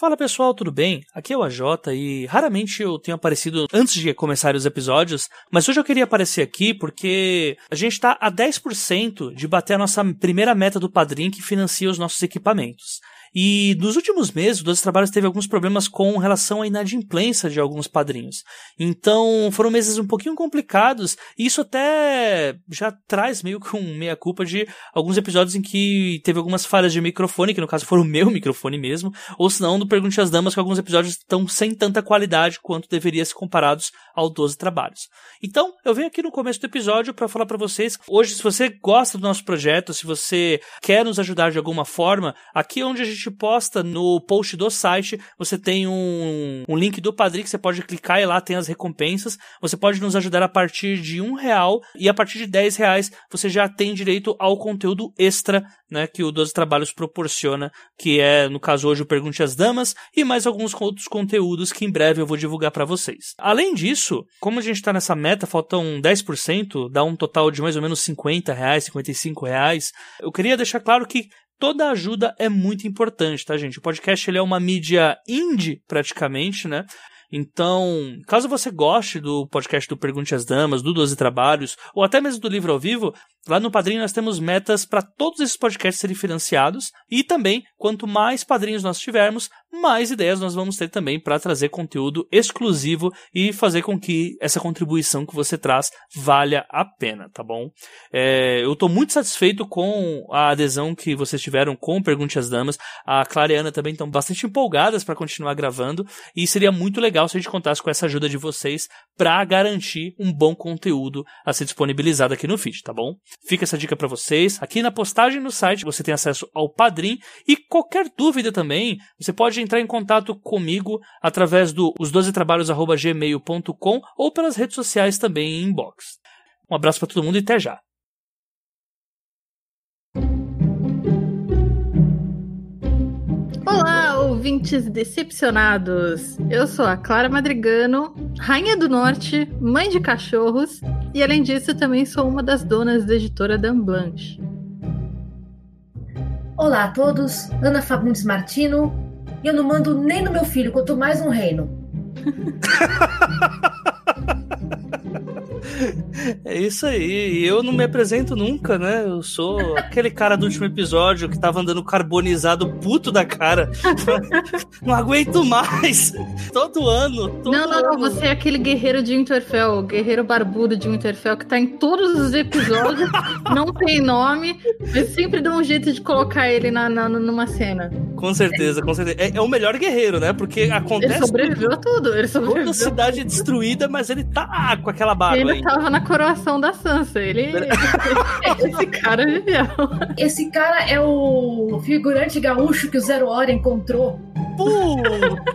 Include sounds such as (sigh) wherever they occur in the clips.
Fala pessoal, tudo bem? Aqui é o AJ e raramente eu tenho aparecido antes de começar os episódios, mas hoje eu queria aparecer aqui porque a gente está a 10% de bater a nossa primeira meta do Padrim que financia os nossos equipamentos. E nos últimos meses, o Doze Trabalhos teve alguns problemas com relação à inadimplência de alguns padrinhos. Então, foram meses um pouquinho complicados, e isso até já traz meio com meia-culpa de alguns episódios em que teve algumas falhas de microfone, que no caso foram o meu microfone mesmo, ou se não, do Pergunte às Damas, que alguns episódios estão sem tanta qualidade quanto deveria ser comparados ao 12 Trabalhos. Então, eu venho aqui no começo do episódio para falar para vocês, hoje, se você gosta do nosso projeto, se você quer nos ajudar de alguma forma, aqui é onde a gente gente posta no post do site. Você tem um, um link do Padrim que você pode clicar e lá tem as recompensas. Você pode nos ajudar a partir de um real e a partir de dez reais você já tem direito ao conteúdo extra, né, que o 12 Trabalhos proporciona, que é, no caso hoje, o Pergunte às Damas e mais alguns outros conteúdos que em breve eu vou divulgar para vocês. Além disso, como a gente está nessa meta, faltam 10%, dá um total de mais ou menos 50 reais, 55 reais. Eu queria deixar claro que toda ajuda é muito importante, tá, gente? O podcast ele é uma mídia indie, praticamente, né? Então, caso você goste do podcast do Pergunte às Damas, do Doze Trabalhos, ou até mesmo do livro ao vivo, Lá no Padrinho nós temos metas para todos esses podcasts serem financiados e também, quanto mais padrinhos nós tivermos, mais ideias nós vamos ter também para trazer conteúdo exclusivo e fazer com que essa contribuição que você traz valha a pena, tá bom? É, eu estou muito satisfeito com a adesão que vocês tiveram com Pergunte às Damas. A Clara e a Ana também estão bastante empolgadas para continuar gravando e seria muito legal se a gente contasse com essa ajuda de vocês para garantir um bom conteúdo a ser disponibilizado aqui no feed, tá bom? Fica essa dica para vocês. Aqui na postagem no site você tem acesso ao Padrim e qualquer dúvida também, você pode entrar em contato comigo através do os12trabalhos@gmail.com ou pelas redes sociais também em inbox. Um abraço para todo mundo e até já. Ouvintes decepcionados! Eu sou a Clara Madrigano, rainha do norte, mãe de cachorros e, além disso, também sou uma das donas da editora Dan Blanche. Olá a todos, Ana Fagundes Martino, e eu não mando nem no meu filho, quanto mais um reino. (laughs) É isso aí. Eu não me apresento nunca, né? Eu sou aquele cara do último episódio que tava andando carbonizado puto da cara. (laughs) não aguento mais. Todo ano. Todo não, não, não. Você é aquele guerreiro de Winterfell, o guerreiro barbudo de Winterfell, que tá em todos os episódios, não tem nome, mas sempre dá um jeito de colocar ele na, na numa cena. Com certeza, com certeza. É, é, o melhor guerreiro, né? Porque acontece. Ele sobreviveu a tudo. Ele sobreviveu. Toda cidade destruída, mas ele tá com aquela barba. Ele ainda. tava na coroação da Sansa. Ele. (laughs) Esse cara viveu. Esse cara é o figurante gaúcho que o Zero Hora encontrou.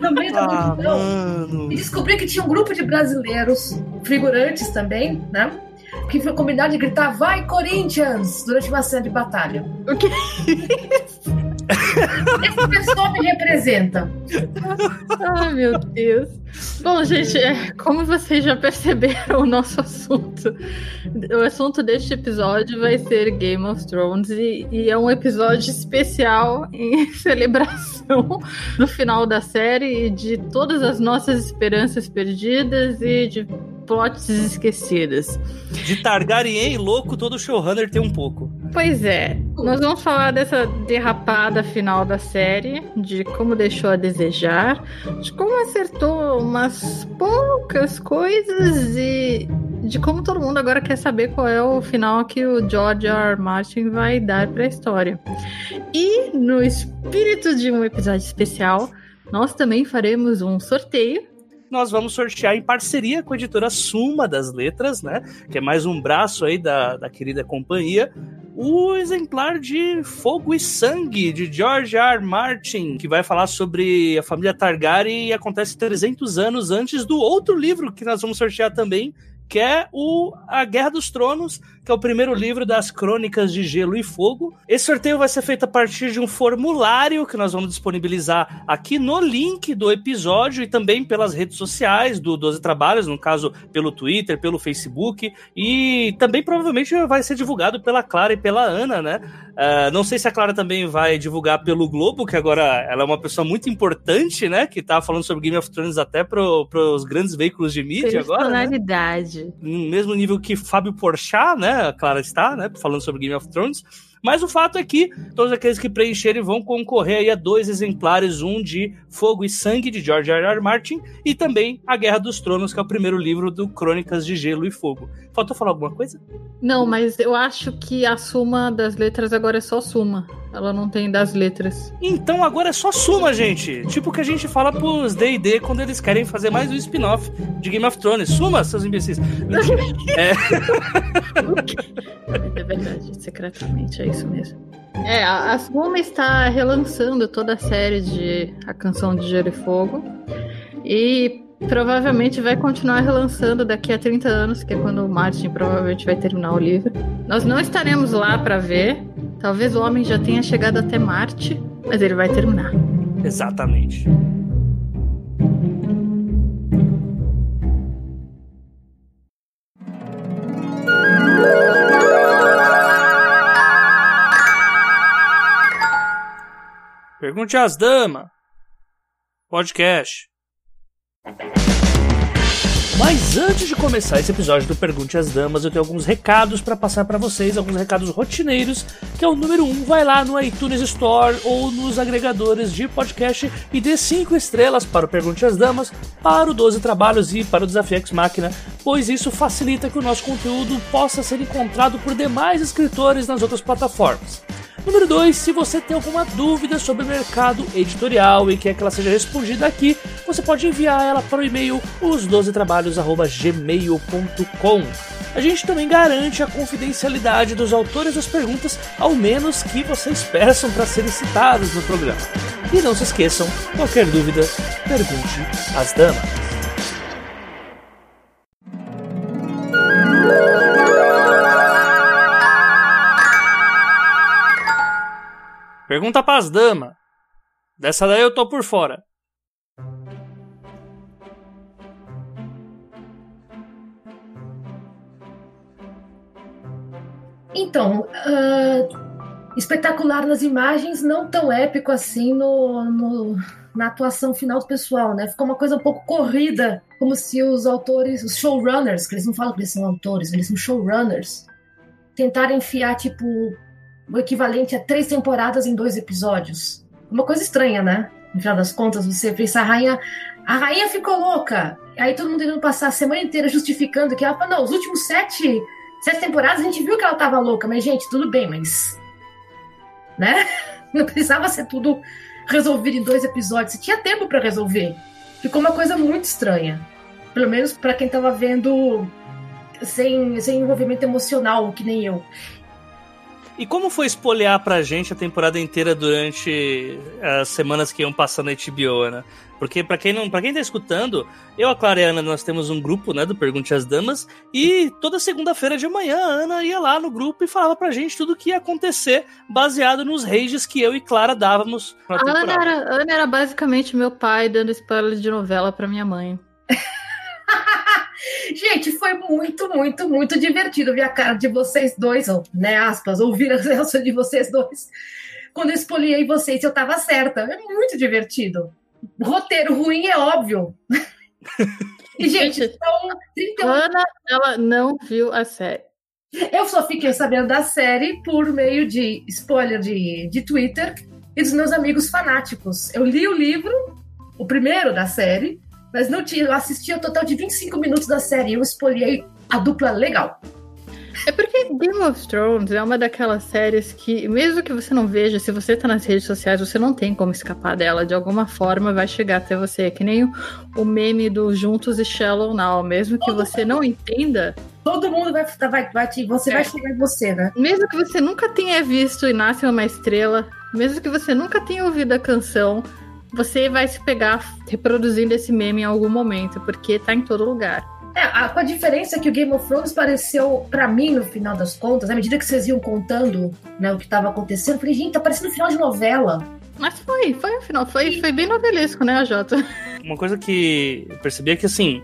No meio da multidão. E descobri que tinha um grupo de brasileiros, figurantes também, né? que foi combinado de gritar Vai Corinthians! durante uma cena de batalha. O que é isso? Essa pessoa me representa. Ai, meu Deus. Bom, gente, é, como vocês já perceberam, (laughs) o nosso assunto, o assunto deste episódio vai ser Game of Thrones e, e é um episódio especial em (laughs) celebração do final da série e de todas as nossas esperanças perdidas e de plots esquecidas. De Targaryen louco, todo showrunner tem um pouco. Pois é. Nós vamos falar dessa derrapada final da série, de como deixou a desejar, de como acertou umas poucas coisas e de como todo mundo agora quer saber qual é o final que o George R. R. Martin vai dar para a história. E no espírito de um episódio especial, nós também faremos um sorteio nós vamos sortear em parceria com a editora Suma das Letras, né? Que é mais um braço aí da, da querida companhia. O exemplar de Fogo e Sangue, de George R. R. Martin, que vai falar sobre a família Targaryen e acontece 300 anos antes do outro livro que nós vamos sortear também, que é o A Guerra dos Tronos, que é o primeiro livro das Crônicas de Gelo e Fogo. Esse sorteio vai ser feito a partir de um formulário que nós vamos disponibilizar aqui no link do episódio e também pelas redes sociais do 12 Trabalhos, no caso pelo Twitter, pelo Facebook, e também provavelmente vai ser divulgado pela Clara e pela Ana, né? Uh, não sei se a Clara também vai divulgar pelo Globo, que agora ela é uma pessoa muito importante, né? Que tá falando sobre Game of Thrones até para os grandes veículos de mídia agora. Personalidade. Né? No mesmo nível que Fábio Porchat, né? A Clara está, né? Falando sobre Game of Thrones. Mas o fato é que todos aqueles que preencherem vão concorrer aí a dois exemplares, um de Fogo e Sangue, de George R. R. Martin, e também A Guerra dos Tronos, que é o primeiro livro do Crônicas de Gelo e Fogo. Faltou falar alguma coisa? Não, mas eu acho que a suma das letras agora é só suma. Ela não tem das letras. Então agora é só suma, gente. Tipo o que a gente fala pros D&D quando eles querem fazer mais um spin-off de Game of Thrones. Suma, seus imbecis. (laughs) é. é verdade, secretamente, é isso mesmo. É, a, a Suma está relançando toda a série de A Canção de Gelo e Fogo. E provavelmente vai continuar relançando daqui a 30 anos, que é quando o Martin provavelmente vai terminar o livro. Nós não estaremos lá para ver, Talvez o homem já tenha chegado até Marte, mas ele vai terminar. Exatamente. Pergunte às damas. Podcast. Mas antes de começar esse episódio do Pergunte às Damas, eu tenho alguns recados para passar para vocês, alguns recados rotineiros, que é o número 1, um, vai lá no iTunes Store ou nos agregadores de podcast e dê 5 estrelas para o Pergunte às Damas, para o 12 Trabalhos e para o Desafio X Máquina, pois isso facilita que o nosso conteúdo possa ser encontrado por demais escritores nas outras plataformas. Número 2, se você tem alguma dúvida sobre o mercado editorial e quer que ela seja respondida aqui, você pode enviar ela para o e-mail os12trabalhos@gmail.com. A gente também garante a confidencialidade dos autores das perguntas, ao menos que vocês peçam para serem citados no programa. E não se esqueçam, qualquer dúvida, pergunte às damas. Pergunta pras damas. Dessa daí eu tô por fora. Então, uh, espetacular nas imagens, não tão épico assim no, no, na atuação final do pessoal, né? Ficou uma coisa um pouco corrida, como se os autores, os showrunners, que eles não falam que eles são autores, eles são showrunners, tentaram enfiar, tipo, o equivalente a três temporadas em dois episódios. Uma coisa estranha, né? No final das contas, você pensa, a rainha, a rainha ficou louca. Aí todo mundo tentando passar a semana inteira justificando que ela falou, não, os últimos sete, sete temporadas a gente viu que ela tava louca, mas gente, tudo bem, mas. Né? (laughs) Não precisava ser tudo resolvido em dois episódios. Você tinha tempo para resolver. Ficou uma coisa muito estranha. Pelo menos para quem tava vendo sem, sem envolvimento emocional, que nem eu. E como foi espoliar pra gente a temporada inteira durante as semanas que iam passando na HBO, né? Porque para quem não, para quem tá escutando, eu, a Clara e a Ana, nós temos um grupo, né, do Pergunte às Damas, e toda segunda-feira de manhã a Ana ia lá no grupo e falava pra gente tudo o que ia acontecer, baseado nos rages que eu e Clara dávamos na a Ana era, a Ana era basicamente meu pai dando spoiler de novela pra minha mãe. (laughs) Gente, foi muito, muito, muito divertido ver a cara de vocês dois, ou, né, aspas, ouvir a reação de vocês dois. Quando eu espoliei vocês, eu tava certa. É muito divertido. Roteiro ruim é óbvio. (laughs) e, gente, são 31... Ana, ela não viu a série. Eu só fiquei sabendo da série por meio de spoiler de, de Twitter e dos meus amigos fanáticos. Eu li o livro, o primeiro da série, mas não tinha. Eu assisti o total de 25 minutos da série. Eu escolhi a dupla legal. É porque Game of Thrones é uma daquelas séries que, mesmo que você não veja, se você tá nas redes sociais, você não tem como escapar dela. De alguma forma vai chegar até você. É que nem o, meme do Juntos e Shallow Now. Mesmo que você não entenda. Todo mundo vai, vai, vai te, você é. vai chegar em você, né? Mesmo que você nunca tenha visto E Nasce uma Estrela, mesmo que você nunca tenha ouvido a canção, você vai se pegar reproduzindo esse meme em algum momento, porque tá em todo lugar. É, a, com a diferença que o Game of Thrones pareceu, para mim, no final das contas, à medida que vocês iam contando né, o que estava acontecendo, eu falei, gente, tá parecendo um final de novela. Mas foi, foi o final, foi, foi bem novelesco, né, Jota? Uma coisa que eu percebi é que, assim,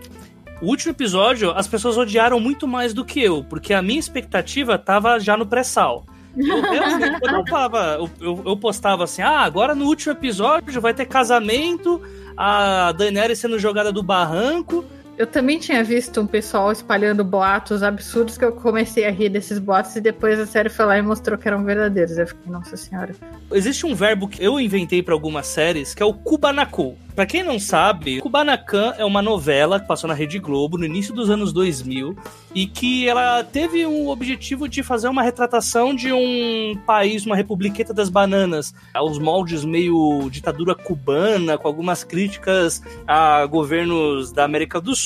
o último episódio as pessoas odiaram muito mais do que eu, porque a minha expectativa tava já no pré-sal. Eu, eu, (laughs) quando eu, falava, eu, eu, postava assim, ah, agora no último episódio vai ter casamento, a Daenerys sendo jogada do barranco, eu também tinha visto um pessoal espalhando boatos absurdos que eu comecei a rir desses boatos e depois a série foi lá e mostrou que eram verdadeiros. Eu fiquei, nossa senhora. Existe um verbo que eu inventei para algumas séries que é o kubanaku. Para quem não sabe, Kubanacan é uma novela que passou na Rede Globo no início dos anos 2000 e que ela teve o objetivo de fazer uma retratação de um país, uma republiqueta das bananas, aos moldes meio ditadura cubana, com algumas críticas a governos da América do Sul.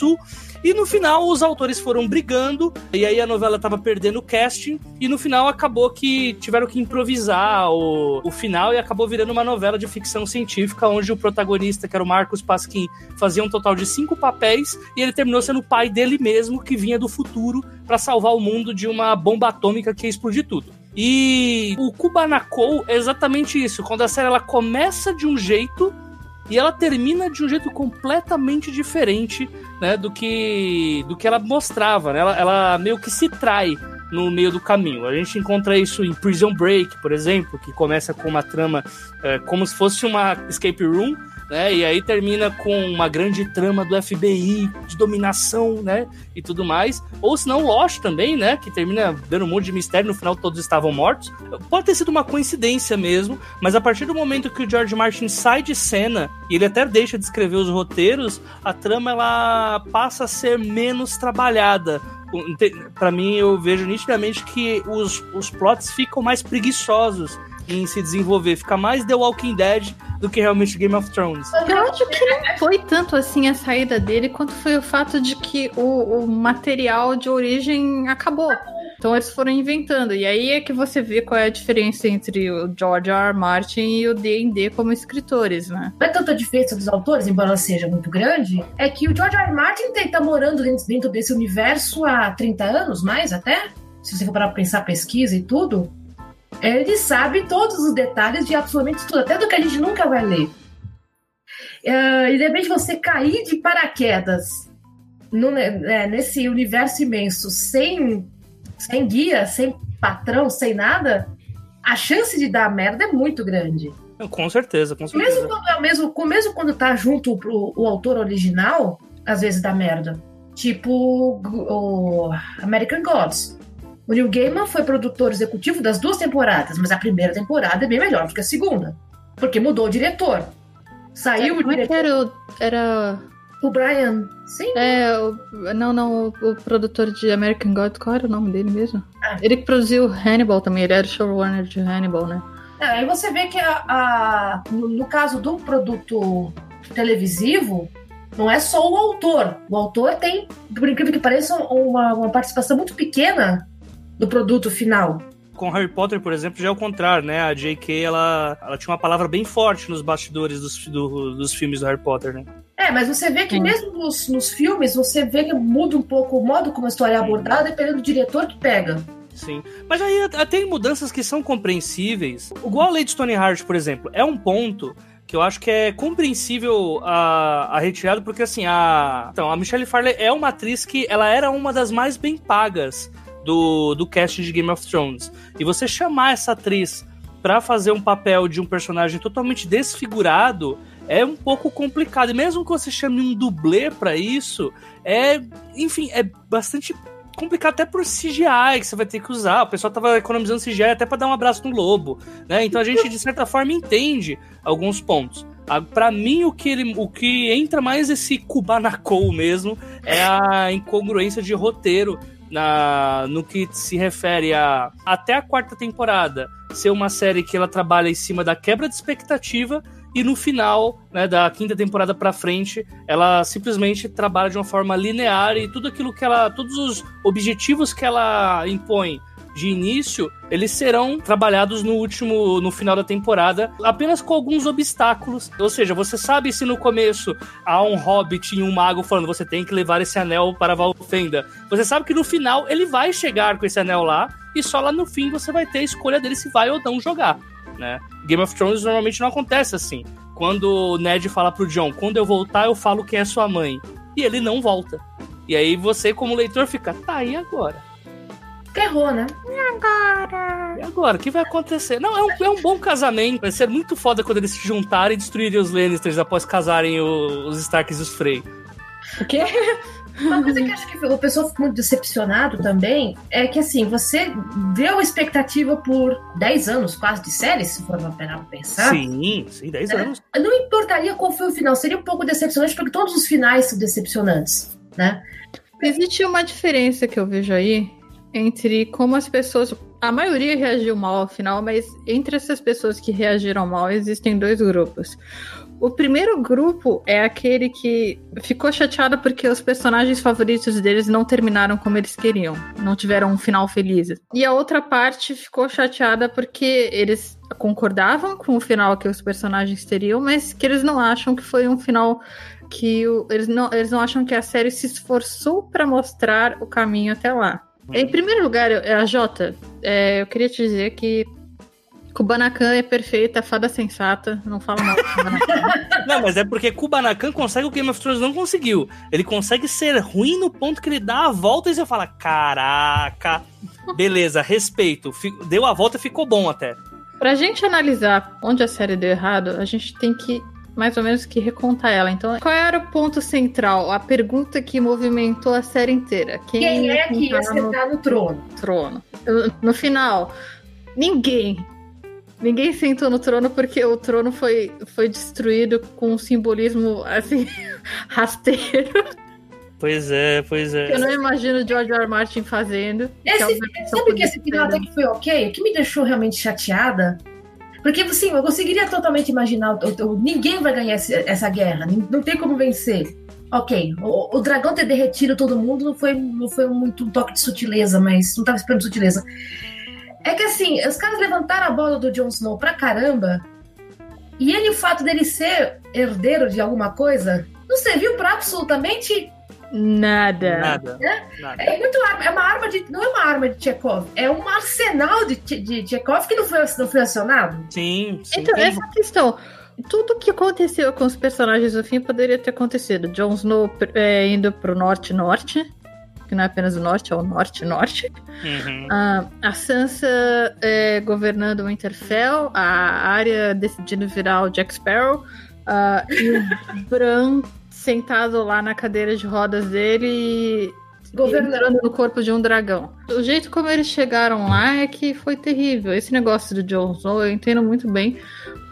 E no final os autores foram brigando, e aí a novela tava perdendo o casting, e no final acabou que tiveram que improvisar o, o final e acabou virando uma novela de ficção científica, onde o protagonista, que era o Marcos Pasquim, fazia um total de cinco papéis, e ele terminou sendo o pai dele mesmo, que vinha do futuro para salvar o mundo de uma bomba atômica que ia explodir tudo. E o Kubanakou é exatamente isso. Quando a série ela começa de um jeito e ela termina de um jeito completamente diferente né, do que do que ela mostrava. Né? Ela, ela meio que se trai no meio do caminho. A gente encontra isso em Prison Break, por exemplo, que começa com uma trama é, como se fosse uma escape room, né? E aí termina com uma grande trama do FBI, de dominação, né? E tudo mais. Ou se não, Lost também, né? Que termina dando um monte de mistério, no final todos estavam mortos. Pode ter sido uma coincidência mesmo, mas a partir do momento que o George Martin sai de cena, e ele até deixa de escrever os roteiros, a trama ela passa a ser menos trabalhada para mim eu vejo nitidamente que os, os plots ficam mais preguiçosos em se desenvolver. Fica mais The Walking Dead do que realmente Game of Thrones. Eu acho que não foi tanto assim a saída dele, quanto foi o fato de que o, o material de origem acabou. Então eles foram inventando. E aí é que você vê qual é a diferença entre o George R. R. Martin e o D&D como escritores, né? Não é tanta diferença dos autores, embora ela seja muito grande, é que o George R. R. Martin está morando dentro desse universo há 30 anos, mais até. Se você for para pensar pesquisa e tudo, ele sabe todos os detalhes de absolutamente tudo, até do que a gente nunca vai ler. Uh, e de repente você cair de paraquedas no, né, nesse universo imenso, sem, sem guia, sem patrão, sem nada, a chance de dar merda é muito grande. Com certeza, com certeza. Mesmo quando, é mesmo, mesmo quando tá junto pro, o autor original, às vezes dá merda. Tipo o American Gods. O Neil Gaiman foi produtor executivo das duas temporadas, mas a primeira temporada é bem melhor do que a segunda. Porque mudou o diretor. Saiu é, o diretor. Era, era o Brian. Sim. É, o, não, não, o, o, produtor de American God, qual era o nome dele mesmo? Ah. Ele que produziu Hannibal também, ele era showrunner de Hannibal, né? É, aí você vê que a, a no, no, caso do produto televisivo, não é só o autor. O autor tem, por incrível que pareça, uma, uma participação muito pequena do produto final. Com Harry Potter, por exemplo, já é o contrário, né? A J.K. Ela, ela tinha uma palavra bem forte nos bastidores dos, do, dos filmes do Harry Potter, né? É, mas você vê que hum. mesmo nos, nos filmes, você vê que muda um pouco o modo como a história é abordada, dependendo do diretor que pega. Sim. Mas aí tem mudanças que são compreensíveis. Igual a Lady Stoneheart, por exemplo, é um ponto que eu acho que é compreensível a, a retirada, porque assim, a. Então, a Michelle Farley é uma atriz que ela era uma das mais bem pagas do, do cast de Game of Thrones. E você chamar essa atriz para fazer um papel de um personagem totalmente desfigurado é um pouco complicado. E mesmo que você chame um dublê para isso, é, enfim, é bastante complicado até por CGI que você vai ter que usar. O pessoal tava economizando CGI até para dar um abraço no lobo, né? Então a gente de certa forma entende alguns pontos. Para mim o que ele, o que entra mais esse Kubanakou mesmo é a incongruência de roteiro na, no que se refere a até a quarta temporada ser uma série que ela trabalha em cima da quebra de expectativa e no final, né, da quinta temporada para frente, ela simplesmente trabalha de uma forma linear e tudo aquilo que ela, todos os objetivos que ela impõe de início, eles serão trabalhados no último, no final da temporada, apenas com alguns obstáculos. Ou seja, você sabe se no começo há um hobbit e um mago falando você tem que levar esse anel para Valfenda. Você sabe que no final ele vai chegar com esse anel lá e só lá no fim você vai ter a escolha dele se vai ou não jogar, né? Game of Thrones normalmente não acontece assim. Quando o Ned fala pro John, quando eu voltar eu falo quem é sua mãe. E ele não volta. E aí você, como leitor, fica, tá, e agora? Ferrou, né? E agora? E agora? O que vai acontecer? Não, é um, é um bom casamento. Vai ser muito foda quando eles se juntarem e destruírem os Lannisters após casarem o, os Starks e os Frey. O quê? Uma coisa que acho que o pessoal ficou muito decepcionado também é que, assim, você deu expectativa por 10 anos quase de série, se for pra pensar. Sim, sim, 10 É. anos. Não importaria qual foi o final, seria um pouco decepcionante, porque todos os finais são decepcionantes, né? Existe uma diferença que eu vejo aí entre como as pessoas. A maioria reagiu mal ao final, mas entre essas pessoas que reagiram mal, existem dois grupos. O primeiro grupo é aquele que ficou chateado porque os personagens favoritos deles não terminaram como eles queriam, não tiveram um final feliz. E a outra parte ficou chateada porque eles concordavam com o final que os personagens teriam, mas que eles não acham que foi um final que o- eles, não, eles não acham que a série se esforçou para mostrar o caminho até lá. Em primeiro lugar, a Jota, é, eu queria te dizer que Kubanakan é perfeita, fada sensata, não fala mal. (laughs) Não, mas é porque Kubanakan consegue o que Game of Thrones não conseguiu. Ele consegue ser ruim no ponto que ele dá a volta e você fala: caraca, beleza, respeito. Deu a volta e ficou bom até. Pra gente analisar onde a série deu errado, a gente tem que mais ou menos que recontar ela. Então, qual era o ponto central? A pergunta que movimentou a série inteira. Quem, Quem é que ia sentar no trono? trono? No final, ninguém. Ninguém sentou no trono porque o trono foi, foi destruído com um simbolismo assim (laughs) rasteiro. Pois é, pois que Eu é. não imagino o George R. R. Martin fazendo. que é Esse, uma versão sabe que esse final até que foi ok? O que me deixou realmente chateada? Porque, assim, eu conseguiria totalmente imaginar, ninguém vai ganhar esse- essa guerra, não tem como vencer. Ok, o, o dragão ter derretido todo mundo não foi, não foi muito um toque de sutileza, mas não tava esperando sutileza. É que, assim, os caras levantaram a bola do Jon Snow pra caramba, e ele, o fato dele ser herdeiro de alguma coisa, não serviu pra absolutamente Nada. Nada. Nada. é muito arma, é uma arma de. Não é uma arma de Chekhov, é um arsenal de, de Chekhov que não foi, não foi acionado. Sim, sim. Então, essa é a questão. Tudo que aconteceu com os personagens no fim poderia ter acontecido. Jon Snow é, indo pro norte-norte, que não é apenas o norte, é o norte-norte. Uhum. Ah, a Sansa é, governando o Winterfell, a Arya decidindo virar o Jack Sparrow, ah, e o (laughs) Bran sentado lá na cadeira de rodas dele Governando. entrando no corpo de um dragão. O jeito como eles chegaram lá é que foi terrível. Esse negócio do Jon Snow eu entendo muito bem.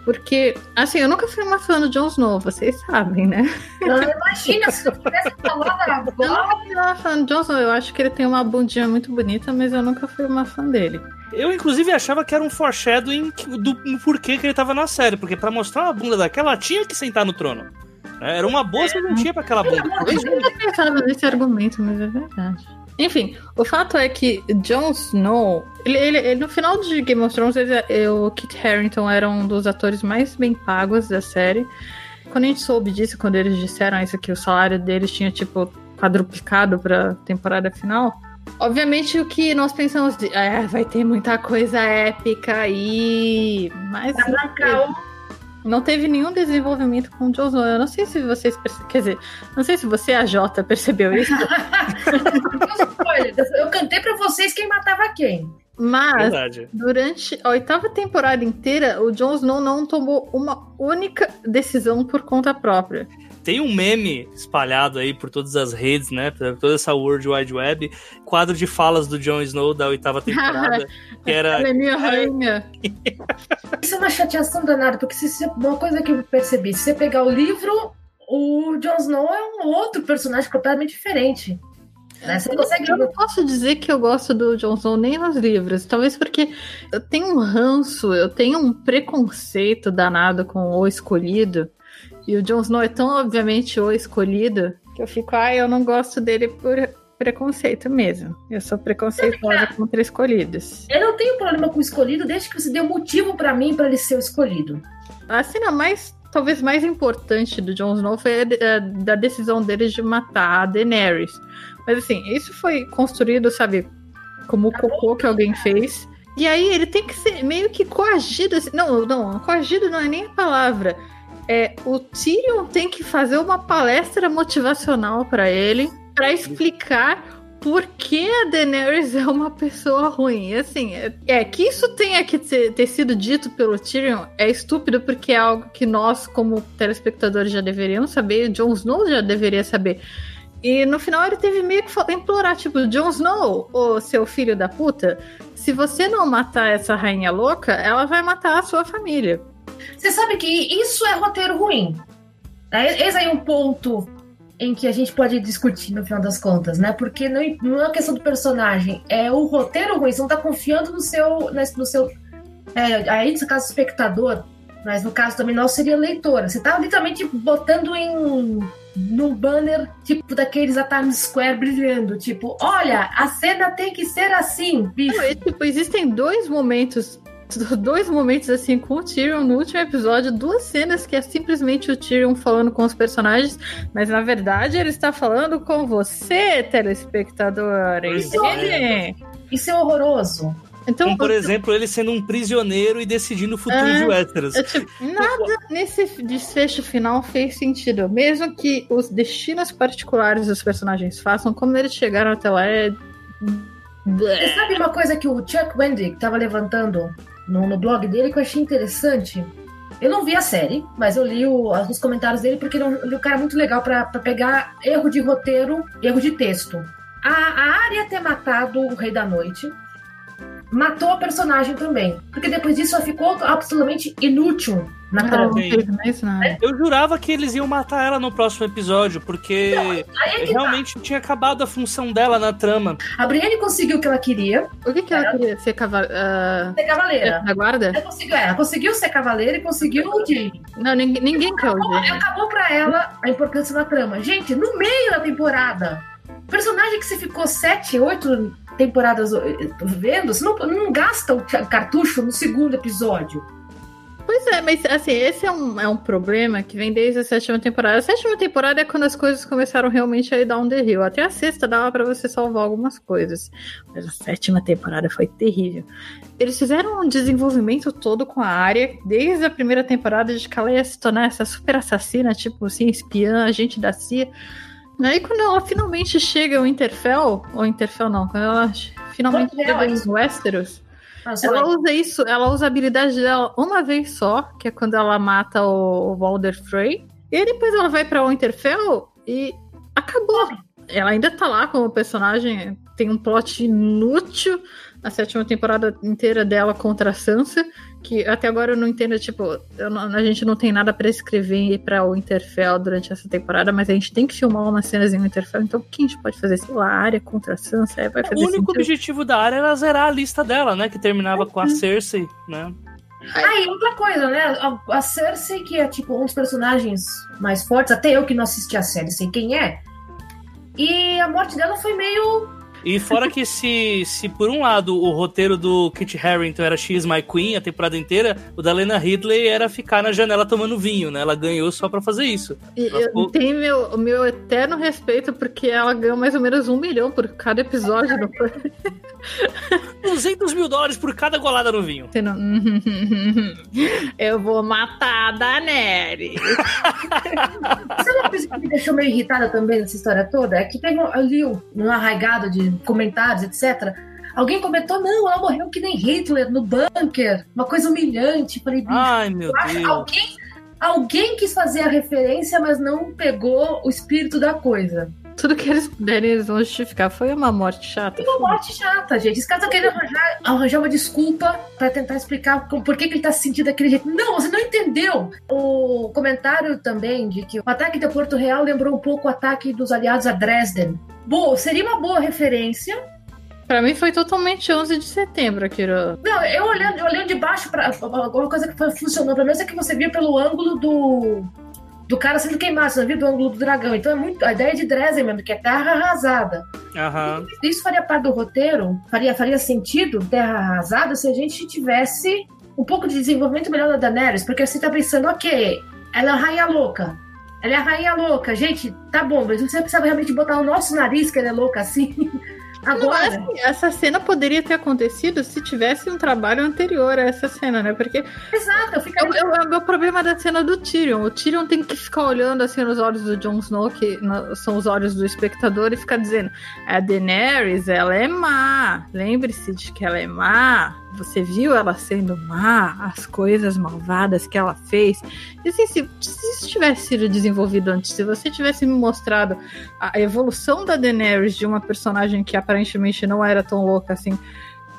Porque, assim, eu nunca fui uma fã do Jon Snow, vocês sabem, né? Não, imagina se eu tivesse falado (laughs) Eu agora. nunca fui uma fã do Jon Snow, eu acho que ele tem uma bundinha muito bonita, mas eu nunca fui uma fã dele. Eu, inclusive, achava que era um foreshadowing do do porquê que ele tava na série. Porque pra mostrar uma bunda daquela, ela tinha que sentar no trono. Né? Era uma boa serventia pra aquela bunda. Eu nunca tinha pensado nesse argumento, mas é verdade. Enfim, o fato é que Jon Snow, ele, ele- ele- no final de Game of Thrones, ele- é, o Kit Harington era um dos atores mais bem pagos da série. Quando a gente soube disso, quando eles disseram isso, que o salário deles tinha, tipo, quadruplicado pra temporada final, obviamente o que nós pensamos, de, é, vai ter muita coisa épica aí, mas não teve. Não teve nenhum desenvolvimento com o Jon Snow. Eu não sei se vocês perceberam. Quer dizer, não sei se você, a Jota, percebeu isso. (laughs) Eu cantei pra vocês quem matava quem. Mas Verdade. durante a oitava temporada inteira, o Jon Snow não tomou uma única decisão por conta própria. Tem um meme espalhado aí por todas as redes, né? Por toda essa World Wide Web. Quadro de falas do Jon Snow da oitava temporada. (laughs) que era. Ela é minha rainha. (laughs) Isso é uma chateação danada, porque se, se- uma coisa que eu percebi, se você pegar o livro, o Jon Snow é um outro personagem completamente diferente. Né? Você consegue. Eu não posso dizer que eu gosto do Jon Snow nem nos livros. Talvez porque eu tenho um ranço, eu tenho um preconceito danado com o escolhido. E o Jon Snow é tão obviamente o escolhido que eu fico, ai, eu não gosto dele por preconceito mesmo. Eu sou preconceituosa contra escolhidos. Eu não tenho problema com o escolhido desde que você dê motivo para mim para ele ser o escolhido. A cena mais, talvez mais importante do Jon Snow foi a, a, da decisão deles de matar a Daenerys. Mas assim, isso foi construído, sabe, como o cocô que alguém fez. E aí ele tem que ser meio que coagido. Assim, não, não, coagido não é nem a palavra. É, o Tyrion tem que fazer uma palestra motivacional para ele, para explicar por que a Daenerys é uma pessoa ruim. Assim, é, é que isso tenha que ter, ter, sido dito pelo Tyrion é estúpido porque é algo que nós, como telespectadores, já deveríamos saber, Jon Snow já deveria saber. E no final ele teve meio que implorar, tipo, Jon Snow, ô seu filho da puta, se você não matar essa rainha louca, ela vai matar a sua família. Você sabe que isso é roteiro ruim. É, esse aí é um ponto em que a gente pode discutir no final das contas, né? Porque não, é uma questão do personagem, é o roteiro ruim. Você não tá confiando no seu. No seu é, aí, nesse caso, espectador, mas no caso também não seria leitora. Você tá literalmente botando em num banner tipo daqueles a Times Square brilhando, tipo, olha, a cena tem que ser assim, bicho. Não, tipo, existem dois momentos dois momentos assim com o Tyrion no último episódio, duas cenas que é simplesmente o Tyrion falando com os personagens, mas na verdade ele está falando com você, telespectador. Isso, é. Isso é horroroso. Então, Como, por exemplo, ele sendo um prisioneiro e decidindo o futuro é, de Westeros. É, tipo, nada nesse desfecho final fez sentido. Mesmo que os destinos particulares dos personagens façam, como eles chegaram até lá é. Você sabe uma coisa que o Chuck Wendig estava levantando no, no blog dele que eu achei interessante. Eu não vi a série, mas eu li o, os comentários dele porque ele é um cara muito legal para pegar erro de roteiro, erro de texto. A, a área ter matado o Rei da Noite matou a personagem também. Porque depois disso ela ficou absolutamente inútil na não, não é. Eu jurava que eles iam matar ela no próximo episódio, porque não, é realmente tá. tinha acabado a função dela na trama. A Brienne conseguiu o que ela queria. O que, que ela, ela queria? Ser, cava uh... ser cavaleira. Da guarda? Ela conseguiu, ela conseguiu ser cavaleira e conseguiu o Jaime. Não, ninguém, ninguém quer o Jaime. Acabou pra ela a importância da trama. Gente, no meio da temporada, personagem que você ficou sete, oito temporadas eh, vendo, você não, não gasta o cartucho no segundo episódio. Pois é, mas assim, esse é um, é um problema que vem desde a sétima temporada. A sétima temporada é quando as coisas começaram realmente a ir down the hill. Até a sexta dava para você salvar algumas coisas. Mas a sétima temporada foi terrível. Eles fizeram um desenvolvimento todo com a área, desde a primeira temporada de que ela ia se tornar essa super assassina, tipo assim, espiã, agente da CIA. Aí quando ela finalmente chega ao Interfell, ou Interfell não, quando ela finalmente chega em Westeros, ela usa isso, ela usa a habilidade dela uma vez só, que é quando ela mata o, o Walder Frey. E depois ela vai pra Winterfell e acabou. Ela ainda tá lá como personagem, tem um plot inútil a sétima temporada inteira dela contra a Sansa, que até agora eu não entendo, tipo, não, a gente não tem nada para escrever para o Interfell durante essa temporada, mas a gente tem que filmar umas cenas em Winterfell, então o que a gente pode fazer? Sei lá, a área contra a Sansa, é, vai fazer O único sentido. objetivo da área era zerar a lista dela, né, que terminava é, com a Cersei, né? Ah, e outra coisa, né? A, a Cersei, que é tipo um dos personagens mais fortes, até eu que não assisti a série, sei quem é. E a morte dela foi meio e fora que se, se por um lado o roteiro do Kit Harington era X My Queen a temporada inteira, o da Lena Ridley era ficar na janela tomando vinho, né? Ela ganhou só pra fazer isso. E eu ficou... tenho meu, meu eterno respeito porque ela ganhou mais ou menos um milhão por cada episódio. Não foi? 200 mil dólares por cada golada no vinho. Não... (laughs) Eu vou matar a Daenerys. Sabe uma coisa que me deixou meio irritada também nessa história toda? É que teve ali um arraigado de comentários, etc. Alguém comentou, não, ela morreu que nem Hitler no bunker. Uma coisa humilhante. Falei, Ai, meu Deus. Alguém, alguém quis fazer a referência, mas não pegou o espírito da coisa. Tudo que eles puderem, eles vão justificar. Foi uma morte chata. Foi uma morte chata, gente. Esse cara tá querendo arranjar, arranjar uma desculpa para tentar explicar por que, que ele tá se sentindo daquele jeito. Não, você não entendeu. O comentário também de que o ataque de Porto Real lembrou um pouco o ataque dos aliados a Dresden. Bom, seria uma boa referência. Pra mim foi totalmente 11 de setembro, Kiro. Não, eu olhando, olhando de baixo, pra, alguma coisa que funcionou pra mim é que você via pelo ângulo do do cara sendo queimado, você viu do ângulo do dragão. Então é muito a ideia de Dresden mesmo, que é terra arrasada. Aham. Isso faria parte do roteiro, faria, faria sentido terra arrasada se a gente tivesse um pouco de desenvolvimento melhor da Daenerys, porque você tá pensando, ok, ela é a rainha louca. Ela é a rainha louca. Gente, tá bom, mas você precisava realmente botar o nosso nariz que ela é louca assim. Não, Agora, assim, essa cena poderia ter acontecido se tivesse um trabalho anterior a essa cena, né? Porque exato, eu é, ficaria o- é o meu problema da cena do Tyrion. O Tyrion tem que ficar olhando assim nos olhos do Jon Snow, que são os olhos do espectador, e ficar dizendo: a Daenerys, ela é má. Lembre-se de que ela é má. Você viu ela sendo má, as coisas malvadas que ela fez. E assim, se, se isso tivesse sido desenvolvido antes, se você tivesse me mostrado a evolução da Daenerys de uma personagem que aparentemente não era tão louca assim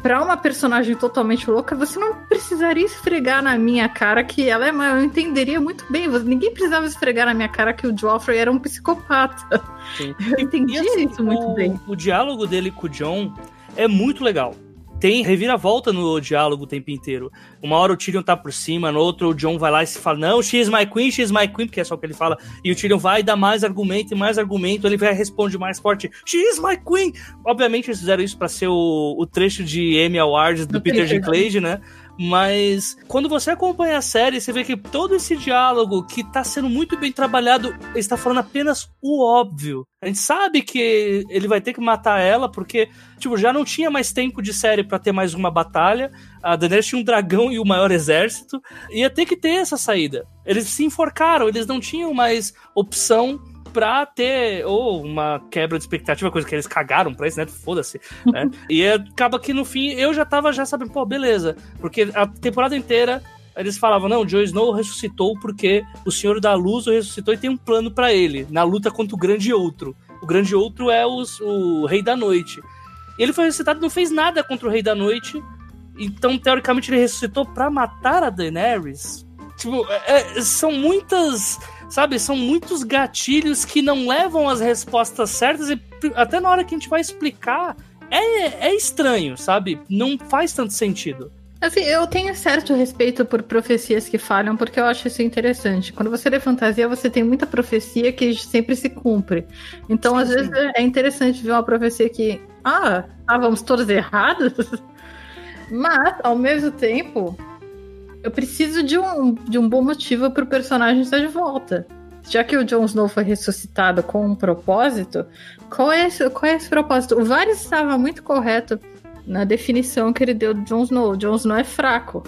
pra uma personagem totalmente louca, você não precisaria esfregar na minha cara que ela é má. Eu entenderia muito bem. Ninguém precisava esfregar na minha cara que o Joffrey era um psicopata. Sim. (laughs) Eu entendi assim, isso muito o, bem. O diálogo dele com o John é muito legal. Tem reviravolta no diálogo o tempo inteiro. Uma hora o Tyrion tá por cima, no outro o John vai lá e se fala: Não, she's my queen, she's my queen, porque é só o que ele fala. E o Tyrion vai dar mais argumento e mais argumento. Ele vai responde mais forte: She's my queen. Obviamente eles fizeram isso pra ser o, o trecho de Emmy Awards do Do Peter Peter. Dinklage, né? Mas quando você acompanha a série, você vê que todo esse diálogo que tá sendo muito bem trabalhado está falando apenas o óbvio. A gente sabe que ele vai ter que matar ela, porque, tipo, já não tinha mais tempo de série pra ter mais uma batalha. A Daenerys tinha um dragão e o maior exército. Ia ter que ter essa saída. Eles se enforcaram, eles não tinham mais opção pra ter ou uma quebra de expectativa, coisa que eles cagaram pra isso, né? Foda-se. né? (laughs) E acaba que no fim eu já tava já sabendo, pô, beleza. Porque a temporada inteira eles falavam, não, o Jon Snow ressuscitou porque o Senhor da Luz o ressuscitou e tem um plano pra ele, na luta contra o Grande Outro. O Grande Outro é os- o Rei da Noite. E ele foi ressuscitado e não fez nada contra o Rei da Noite. Então, teoricamente, ele ressuscitou pra matar a Daenerys. Tipo, é- é- são muitas. Sabe, são muitos gatilhos que não levam as respostas certas e até na hora que a gente vai explicar é, é estranho, sabe? Não faz tanto sentido. Assim, eu tenho certo respeito por profecias que falham, porque eu acho isso interessante. Quando você lê fantasia, você tem muita profecia que sempre se cumpre. Então, Sim, às sim. vezes, é interessante ver uma profecia que, ah, estávamos todos errados. (laughs) Mas, ao mesmo tempo, eu preciso de um, de um bom motivo para o personagem estar de volta. Já que o Jon Snow foi ressuscitado com um propósito, qual é esse, qual é esse propósito? O Varys estava muito correto na definição que ele deu do Jon Snow. O Jon Snow é fraco.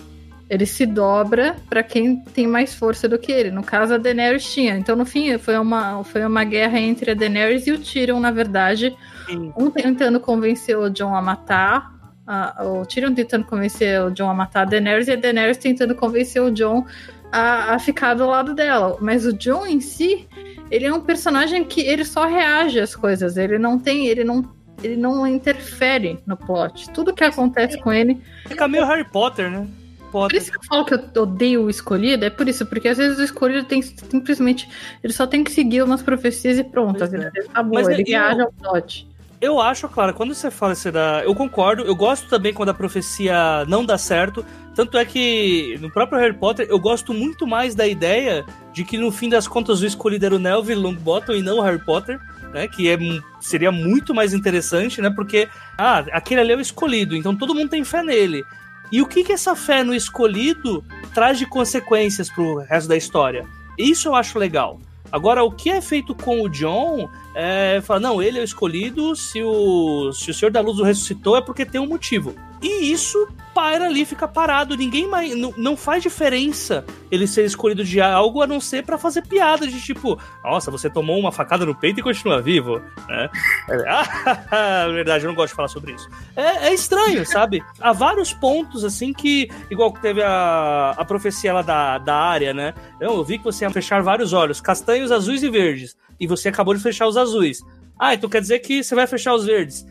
Ele se dobra para quem tem mais força do que ele. No caso, a Daenerys tinha. Então, no fim, foi uma, foi uma guerra entre a Daenerys e o Tyrion, na verdade. Sim. Um tentando convencer o Jon a matar. A- o Tyrion tentando convencer o Jon a matar a Daenerys e a Daenerys tentando convencer o Jon a, a ficar do lado dela. Mas o Jon em si, ele é um personagem que ele só reage às coisas. Ele não tem, ele não, ele não interfere no plot. Tudo que acontece com ele. Fica meio Harry Potter, né? Por Potter. isso que eu falo que eu odeio o escolhido, é por isso, porque às vezes o escolhido tem simplesmente. Ele só tem que seguir umas profecias e pronto. A Pois é. acabou, Mas ele viaja ao plot. Eu acho, claro, quando você fala isso da. Eu concordo, eu gosto também quando a profecia não dá certo. Tanto é que no próprio Harry Potter eu gosto muito mais da ideia de que no fim das contas o escolhido era o Neville Longbottom e não o Harry Potter, né? Que é, seria muito mais interessante, né? Porque, ah, aquele ali é o escolhido, então todo mundo tem fé nele. E o que, que essa fé no escolhido traz de consequências pro resto da história? Isso eu acho legal. Agora, o que é feito com o John é falar, não, ele é o escolhido, se o, se o Senhor da Luz o ressuscitou é porque tem um motivo. E isso para ali, fica parado, ninguém mais. Não, não faz diferença ele ser escolhido de algo a não ser pra fazer piada de tipo, nossa, você tomou uma facada no peito e continua vivo, né? (laughs) Ah, verdade, eu não gosto de falar sobre isso. É, é estranho, sabe? Há vários pontos, assim, que. Igual que teve a, a profecia lá da, da área, né? Eu, eu vi que você ia fechar vários olhos, castanhos, azuis e verdes. E você acabou de fechar os azuis. Ah, então quer dizer que você vai fechar os verdes.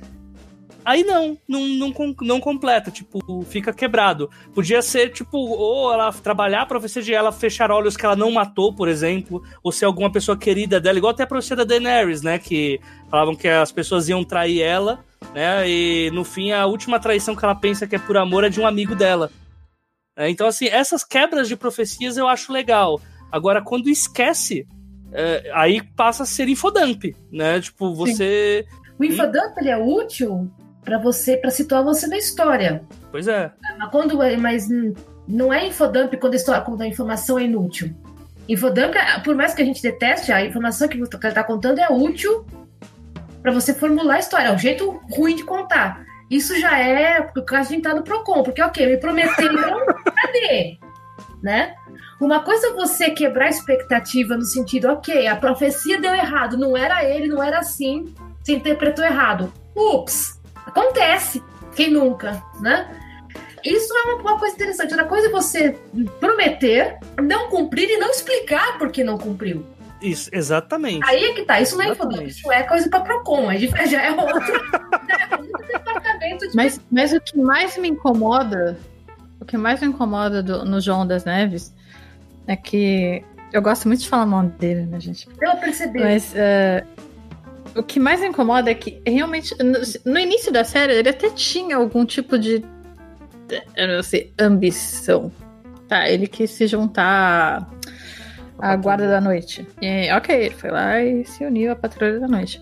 Aí não, não, não, não completa, tipo, fica quebrado. Podia ser, tipo, ou ela trabalhar a profecia de ela fechar olhos que ela não matou, por exemplo, ou ser alguma pessoa querida dela, igual até a profecia da Daenerys, né? Que falavam que as pessoas iam trair ela, né? E no fim, a última traição que ela pensa que é por amor é de um amigo dela. É, então, assim, essas quebras de profecias eu acho legal. Agora, quando esquece é, aí passa a ser infodump, né? Tipo, você. Sim. O infodump ele é útil para você, para situar você na história. Pois é. Mas, quando, mas não é infodump quando a, história, quando a informação é inútil. Infodump, por mais que a gente deteste, a informação que você está contando é útil para você formular a história. É um jeito ruim de contar. Isso já é por causa de entrar no PROCON, porque, ok, me prometeram, (laughs) cadê? Né? Uma coisa é você quebrar a expectativa no sentido, ok, a profecia deu errado, não era ele, não era assim, você interpretou errado. Ups! Acontece. Quem nunca, né? Isso é uma, coisa interessante. Outra coisa é você prometer, não cumprir e não explicar por que não cumpriu. Isso, exatamente. Aí é que tá. Isso não é infodemia, isso é coisa pra Procon. Aí já é outro, (laughs) já é outro departamento de... Mas, mas o que mais me incomoda, o que mais me incomoda do, no João das Neves é que eu gosto muito de falar mal dele, né, gente? Eu percebi. Mas uh, o que mais incomoda é que realmente no, no, início da série ele até tinha algum tipo de eu não sei, ambição. Tá, ele quis se juntar à Guarda da Noite. E, ok, ele foi lá e se uniu à Patrulha da Noite.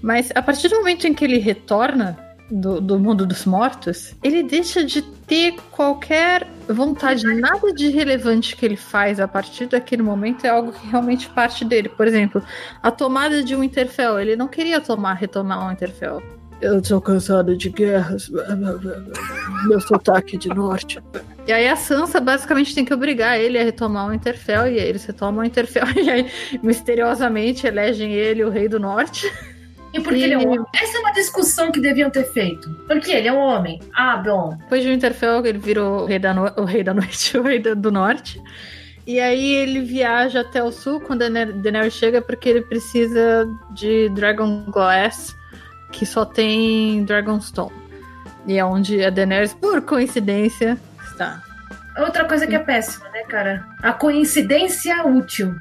Mas a partir do momento em que ele retorna do, do mundo dos mortos, ele deixa de ter qualquer vontade, nada de relevante que ele faz a partir daquele momento é algo que realmente parte dele. Por exemplo, a tomada de um Interfell, ele não queria tomar, retomar um Interfell. Eu tô cansado de guerras. Meu sotaque de norte. E aí a Sansa basicamente tem que obrigar ele a retomar o Interfell. E aí eles retomam o Interfell (laughs) e aí misteriosamente elegem ele o rei do norte. E porque e... ele é um homem? Essa é uma discussão que deviam ter feito. Porque ele é um homem. Ah, bom. Depois de Winterfell, ele virou o rei da, no... o rei da noite, (laughs) o rei do norte. E aí ele viaja até o sul quando a Daenerys chega porque ele precisa de Dragon Glass que só tem Dragonstone. E é onde a Daenerys, por coincidência, está. Outra coisa que é péssima, né, cara? A coincidência útil.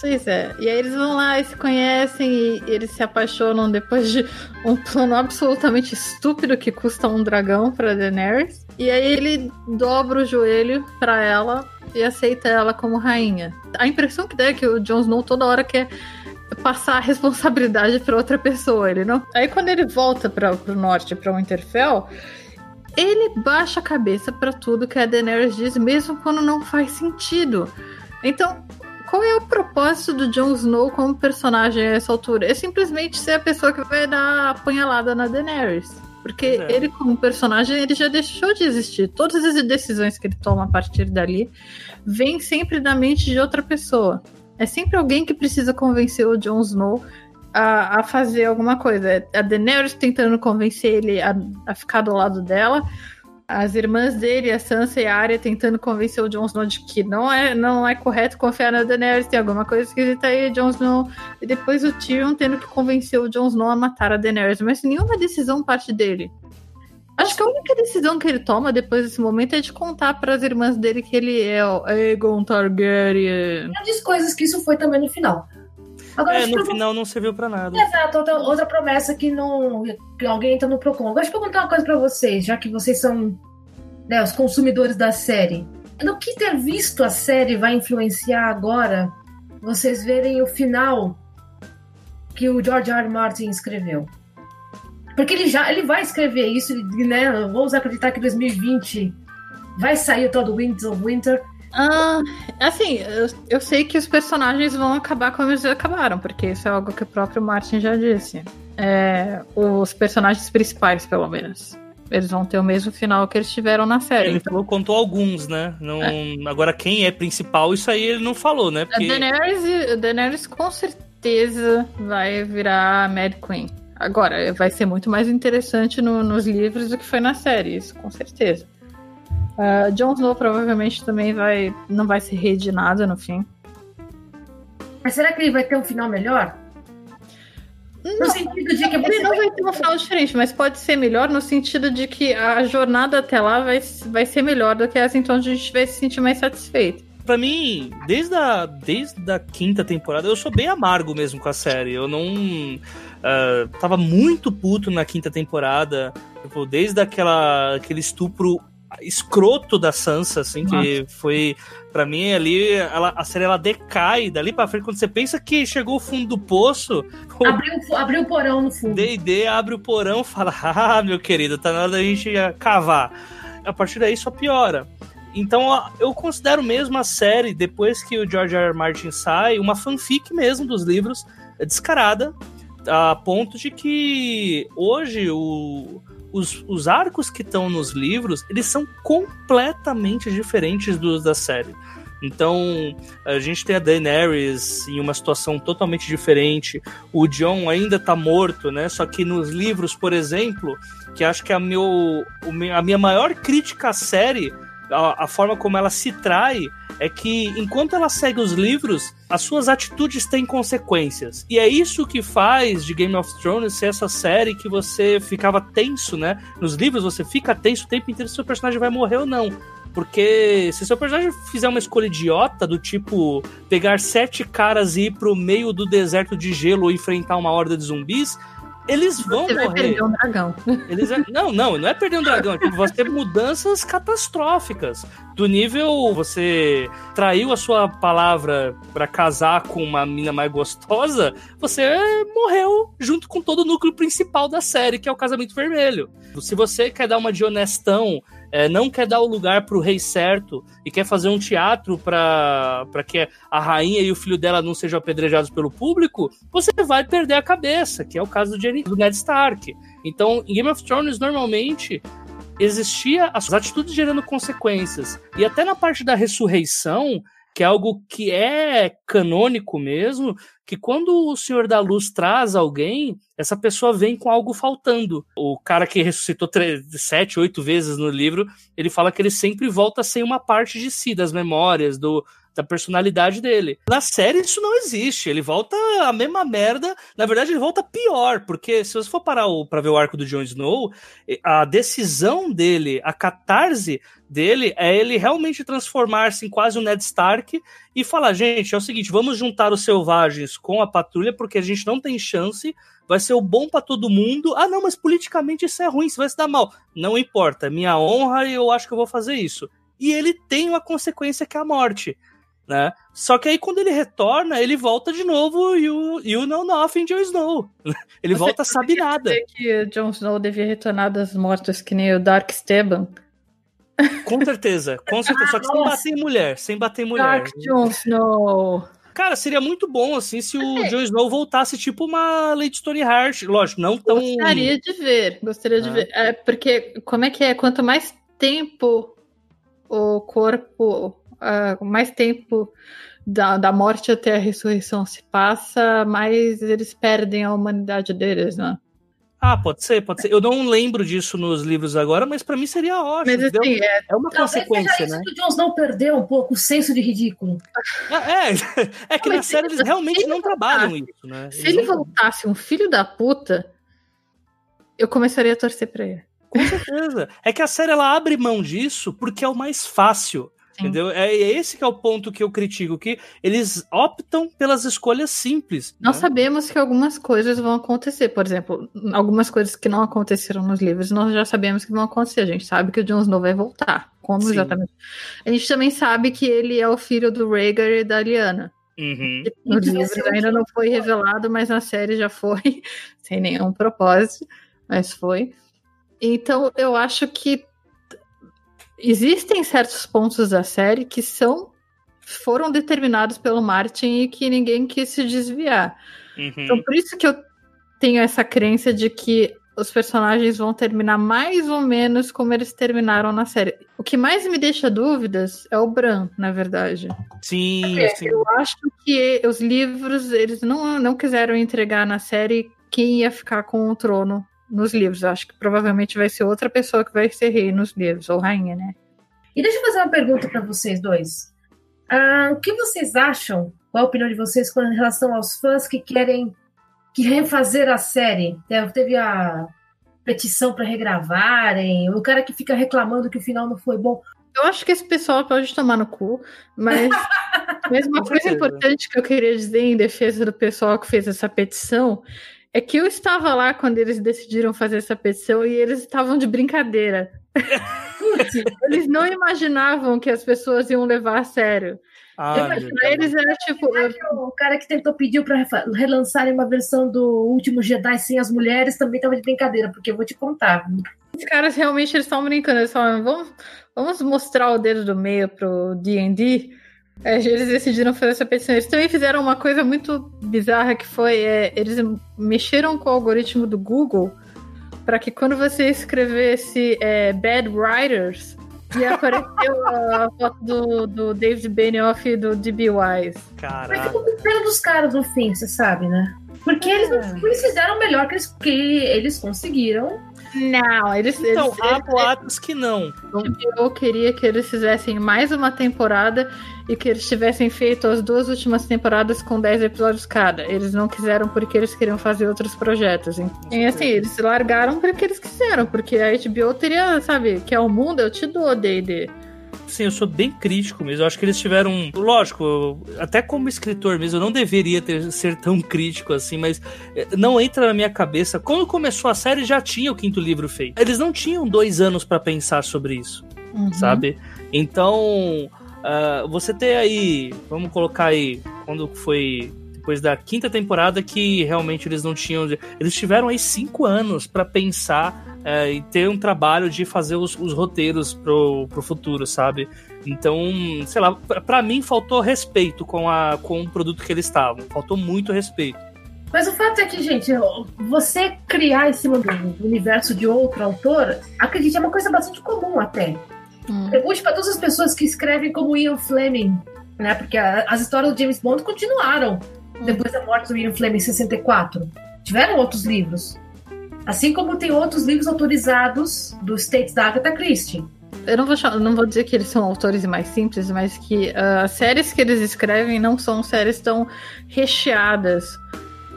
Pois é. E aí eles vão lá e se conhecem e eles se apaixonam depois de um plano absolutamente estúpido que custa um dragão pra Daenerys. E aí ele dobra o joelho pra ela e aceita ela como rainha. A impressão que dá é que o Jon Snow toda hora quer passar a responsabilidade para outra pessoa. Ele não. Aí quando ele volta para o norte, para Winterfell, ele baixa a cabeça para tudo que a Daenerys diz, mesmo quando não faz sentido. Então, qual é o propósito do Jon Snow como personagem a essa altura? É simplesmente ser a pessoa que vai dar apunhalada na Daenerys. Porque é. ele, como personagem, ele já deixou de existir. Todas as decisões que ele toma a partir dali vêm sempre da mente de outra pessoa. É sempre alguém que precisa convencer o Jon Snow a, a fazer alguma coisa. A Daenerys tentando convencer ele a, a ficar do lado dela. As irmãs dele, a Sansa e a Arya, tentando convencer o Jon Snow de que não é, não é correto confiar na Daenerys, tem alguma coisa esquisita aí, Jon Snow. E depois o Tyrion tendo que convencer o Jon Snow a matar a Daenerys. Mas nenhuma decisão parte dele. Acho que a única decisão que ele toma depois desse momento é de contar para as irmãs dele que ele é o Aegon Targaryen. Grandes coisas que isso foi também no final. Agora, é, no final não serviu para nada. Exato, outra, outra, promessa que não que alguém entra no Procon. Agora deixa eu perguntar uma coisa para vocês, já que vocês são né, os consumidores da série. No que ter visto a série vai influenciar agora vocês verem o final que o George R. R. Martin escreveu? Porque ele já ele vai escrever isso, né? Vamos acreditar que 2020 vai sair o tal do Winds of Winter. Ah, assim, eu, eu, sei que os personagens vão acabar como eles acabaram, porque isso é algo que o próprio Martin já disse. É, os personagens principais, pelo menos. Eles vão ter o mesmo final que eles tiveram na série. Ele então... falou, contou alguns, né? Não, é. Agora, quem é principal, isso aí ele não falou, né? Porque... A Daenerys, a Daenerys com certeza vai virar a Mad Queen. Agora, vai ser muito mais interessante no, nos livros do que foi na série, isso com certeza. Uh, Jon Snow provavelmente também vai, não vai ser rei de nada no fim. Mas será que ele vai ter um final melhor? No não, sentido de que ele não vai ter um final diferente, mas pode ser melhor no sentido de que a jornada até lá vai, vai ser melhor do que essa, então a gente vai se sentir mais satisfeito. Pra mim, desde a, desde a quinta temporada, eu sou bem amargo mesmo com a série. Eu não Uh, tava muito puto na quinta temporada. Tipo, desde aquela, aquele estupro escroto da Sansa, assim, Nossa. que foi para mim ali ela, a série ela decai dali para frente quando você pensa que chegou o fundo do poço. (laughs) Abriu, abriu o porão no fundo. D&D abre o porão, fala: (laughs) "Ah, meu querido, tá na hora da gente cavar". A partir daí só piora. Então eu considero mesmo a série, depois que o George R. R. Martin sai, uma fanfic mesmo dos livros, descarada, a ponto de que hoje o, os, os arcos que estão nos livros, eles são completamente diferentes dos da série. Então, a gente tem a Daenerys em uma situação totalmente diferente. O Jon ainda tá morto, né? Só que nos livros, por exemplo, que acho que é a, meu, a minha maior crítica à série a, a, forma como ela se trai é que enquanto ela segue os livros, as suas atitudes têm consequências. E é isso que faz de Game of Thrones ser essa série que você ficava tenso, né? Nos livros você fica tenso o tempo inteiro se seu personagem vai morrer ou não. Porque se seu personagem fizer uma escolha idiota, do tipo pegar sete caras e ir pro meio do deserto de gelo ou enfrentar uma horda de zumbis, eles vão você morrer. Perder um dragão. (laughs) Eles, não, não, não é perder um dragão. É tipo, você ter mudanças catastróficas. Do nível, você traiu a sua palavra para casar com uma mina mais gostosa, você morreu junto com todo o núcleo principal da série, que é o casamento vermelho. Se você quer dar uma de honestão é, não quer dar o lugar para o rei certo e quer fazer um teatro para que a rainha e o filho dela não sejam apedrejados pelo público, você vai perder a cabeça, que é o caso do, do Ned Stark. Então, em Game of Thrones, normalmente existia as atitudes gerando consequências. E até na parte da ressurreição, que é algo que é canônico mesmo, que quando o Senhor da Luz traz alguém, essa pessoa vem com algo faltando. O cara que ressuscitou sete, oito vezes no livro, ele fala que ele sempre volta sem uma parte de si, das memórias, do, da personalidade dele. Na série isso não existe. Ele volta a mesma merda. Na verdade, ele volta pior, porque se você for parar o, pra ver o arco do Jon Snow, a decisão dele, a catarse dele é ele realmente transformar-se em quase um Ned Stark e falar: gente, é o seguinte, vamos juntar os selvagens com a patrulha, porque a gente não tem chance. Vai ser o bom para todo mundo. Ah, não, mas politicamente isso é ruim, isso vai se dar mal. Não importa, minha honra e eu acho que eu vou fazer isso. E ele tem uma consequência que é a morte né? Só que aí quando ele retorna, ele volta de novo e o you know nothing, Jon Snow. (laughs) Ele Você volta sabe nada. que Jon Snow devia retornar das mortes que nem o Dark Esteban? Com certeza, com (laughs) certeza. Só que sem bater em mulher, sem bater em mulher. Dark Jon Snow. Cara, seria muito bom, assim, se o é. Jon Snow voltasse tipo uma Lady Stoneheart. Lógico, não tão... Gostaria de ver, gostaria de ver. É, porque, como é que é? Quanto mais tempo o corpo uh, mais tempo da, da morte até a ressurreição se passa, mais eles perdem a humanidade deles, né? Ah, pode ser, pode ser. Eu não lembro disso nos livros agora, mas para mim seria ótimo. Mas assim, é, é, uma consequência, né? Que o Jones não perdeu um pouco o senso de ridículo. É, é, (laughs) é que na série eles realmente não trabalham isso, né? Se ele voltasse um filho da puta, eu começaria a torcer pra ele. Com certeza. É que a série ela abre mão disso porque é o mais fácil. Entendeu? É, é esse que é o ponto que eu critico, que eles optam pelas escolhas simples. Nós né? sabemos que algumas coisas vão acontecer, por exemplo, algumas coisas que não aconteceram nos livros, nós já sabemos que vão acontecer. A gente sabe que o Jon Snow vai voltar. Como Sim. exatamente? A gente também sabe que ele é o filho do Rhaegar e da Lyanna. Uhum. No livro ainda não foi revelado, mas na série já foi, (laughs) sem nenhum propósito, mas foi. Então eu acho que existem certos pontos da série que são foram determinados pelo Martin e que ninguém quis se desviar. Uhum. Então, por isso que eu tenho essa crença de que os personagens vão terminar mais ou menos como eles terminaram na série. O que mais me deixa dúvidas é o Bran, na verdade. Sim, é, sim. Eu acho que os livros, eles não, não quiseram entregar na série quem ia ficar com o trono nos livros. Acho que provavelmente vai ser outra pessoa que vai ser rei nos livros, ou rainha, né? E deixa eu fazer uma pergunta para vocês dois. Ah, o que vocês acham? Qual a opinião de vocês com relação aos fãs que querem que refazer a série? Teve a petição para regravarem, o cara que fica reclamando que o final não foi bom. Eu acho que esse pessoal pode tomar no cu, mas, (laughs) mas uma coisa importante que eu queria dizer em defesa do pessoal que fez essa petição é que eu estava lá quando eles decidiram fazer essa petição e eles estavam de brincadeira. (laughs) Eles não imaginavam que as pessoas iam levar a sério. Ah, pra eles era tipo. O cara que tentou pedir pra refa- relançarem uma versão do Último Jedi sem as mulheres também tava de brincadeira, porque eu vou te contar. Os caras realmente eles estavam brincando. Eles falaram, vamos, vamos mostrar o dedo do meio pro D&D. É, eles decidiram fazer essa petição. Eles também fizeram uma coisa muito bizarra que foi, é, eles mexeram com o algoritmo do Google para que quando você escrevesse é, Bad Writers, ia aparecer (laughs) a foto do, do David Benioff e do D.B. Wise. Mas Caraca. ficou com pena dos caras no fim, você sabe, né? Porque eles, não- eles fizeram o melhor que eles, que eles conseguiram. Não, eles, Então, eles, há boatos que não. Eu queria que eles fizessem mais uma temporada e que eles tivessem feito as duas últimas temporadas com 10 episódios cada. Eles não quiseram porque eles queriam fazer outros projetos. E assim, eles largaram porque eles quiseram, porque a HBO teria, sabe, que é o mundo, eu te dou, D&D. Sim, eu sou bem crítico mesmo. Eu acho que eles tiveram. Lógico, eu- até como escritor mesmo, eu não deveria ter, ser tão crítico assim, mas eh, não entra na minha cabeça. Quando começou a série, já tinha o quinto livro feito. Eles não tinham dois anos pra pensar sobre isso, Uhum. sabe? Então, ah, você ter aí. Vamos colocar aí. Quando foi. Depois da quinta temporada, que realmente eles não tinham. Eles tiveram aí cinco anos pra pensar é, e ter um trabalho de fazer os, os roteiros pro, pro futuro, sabe? Então, sei lá, pra, pra mim faltou respeito com, a, com o produto que eles estavam. Faltou muito respeito. Mas o fato é que, gente, você criar em cima do universo de outro autor, acredite, é uma coisa bastante comum até. Hum. Pergunte para todas as pessoas que escrevem como Ian Fleming, né? Porque a- as histórias do James Bond continuaram depois da morte do Ian Fleming em 64. Tiveram outros livros. Assim como tem outros livros autorizados dos States da Agatha Christie. Eu não vou, não vou dizer que eles são autores mais simples, mas que ah, as séries que eles escrevem não são séries tão recheadas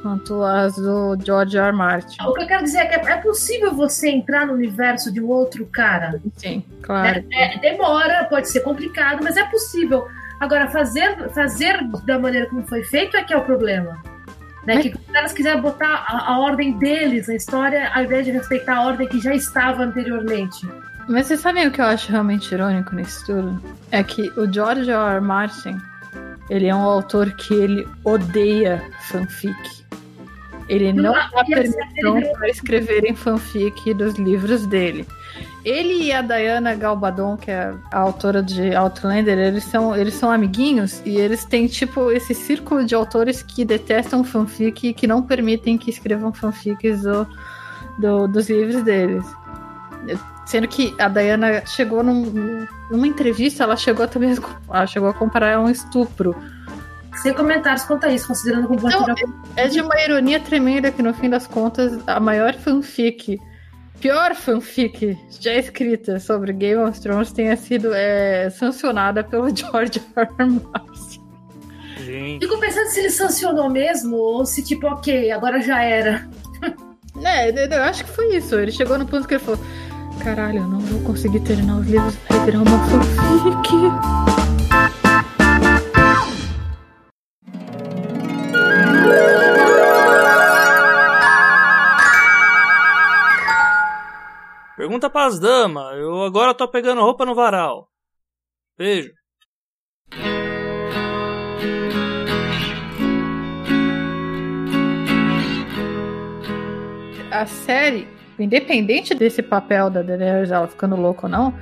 quanto as do George R. R. Martin. O que eu quero dizer é que é é possível você entrar no universo de um outro cara. Sim, claro. É, demora, pode ser complicado, mas é possível. Agora, fazer, fazer da maneira como foi feito é que é o problema. Né? Que os caras quiserem botar a, a ordem deles na história, ao invés de respeitar a ordem que já estava anteriormente. Mas vocês sabem o que eu acho realmente irônico nisso tudo? É que o George R. R. Martin, ele é um autor que ele odeia fanfic. Ele não Ah, dá permissão para escreverem fanfic dos livros dele. Ele e a Diana Galbadon, que é a autora de Outlander, eles são, eles são amiguinhos e eles têm, tipo, esse círculo de autores que detestam fanfic e que não permitem que escrevam fanfics do, do- dos livros deles. Sendo que a Diana chegou num- numa entrevista, ela chegou também a, ela chegou a comparar a um estupro. Sem comentários quanto a isso, considerando Não, já... É de uma ironia tremenda que, no fim das contas, a maior fanfic, pior fanfic já escrita sobre Game of Thrones tenha sido é, sancionada pelo (laughs) George R. R. Martin. Gente. Fico pensando se ele sancionou mesmo ou se, tipo, ok, agora já era. (laughs) É, eu acho que foi isso. Ele chegou no ponto que ele falou: Caralho, eu não vou conseguir terminar os livros, vai virar uma fanfic. Pras damas. Eu agora tô pegando roupa no varal. Beijo. a série, independente desse papel da Daenerys, ela ficando louca ou não,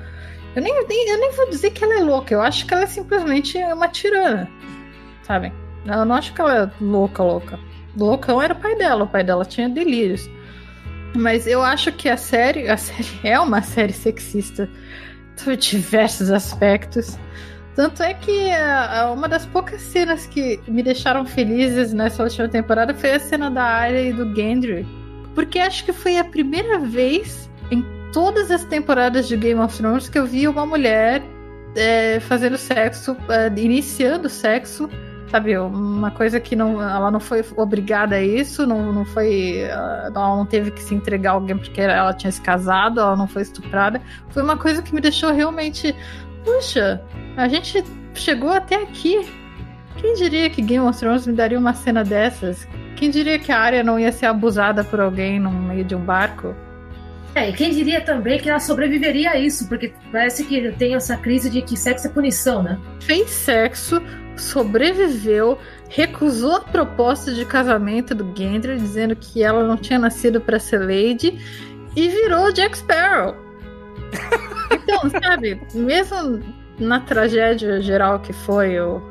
eu nem, nem- eu nem vou dizer que ela é louca, eu acho que ela é simplesmente uma tirana, sabe? Eu não acho que ela é louca, louca. Loucão era o pai dela, o pai dela tinha delírios. Mas eu acho que a série, a série é uma série sexista por diversos aspectos. Tanto é que ah, uma das poucas cenas que me deixaram felizes nessa última temporada foi a cena da Arya e do Gendry. Porque acho que foi a primeira vez em todas as temporadas de Game of Thrones que eu vi uma mulher é, fazendo sexo, é, iniciando sexo, sabe? Uma coisa que não, ela não foi obrigada a isso, não, não foi. ah, Ela não teve que se entregar a alguém porque ela tinha se casado, ela não foi estuprada. Foi uma coisa que me deixou realmente. Puxa, a gente chegou até aqui. Quem diria que Game of Thrones me daria uma cena dessas? Quem diria que a área não ia ser abusada por alguém no meio de um barco? É, e quem diria também que ela sobreviveria a isso, porque parece que tem essa crise de que sexo é punição, né? Fez sexo, sobreviveu, recusou a proposta de casamento do Gendry, dizendo que ela não tinha nascido para ser Lady, e virou Jack Sparrow. (laughs) então, sabe, mesmo na tragédia geral que foi o,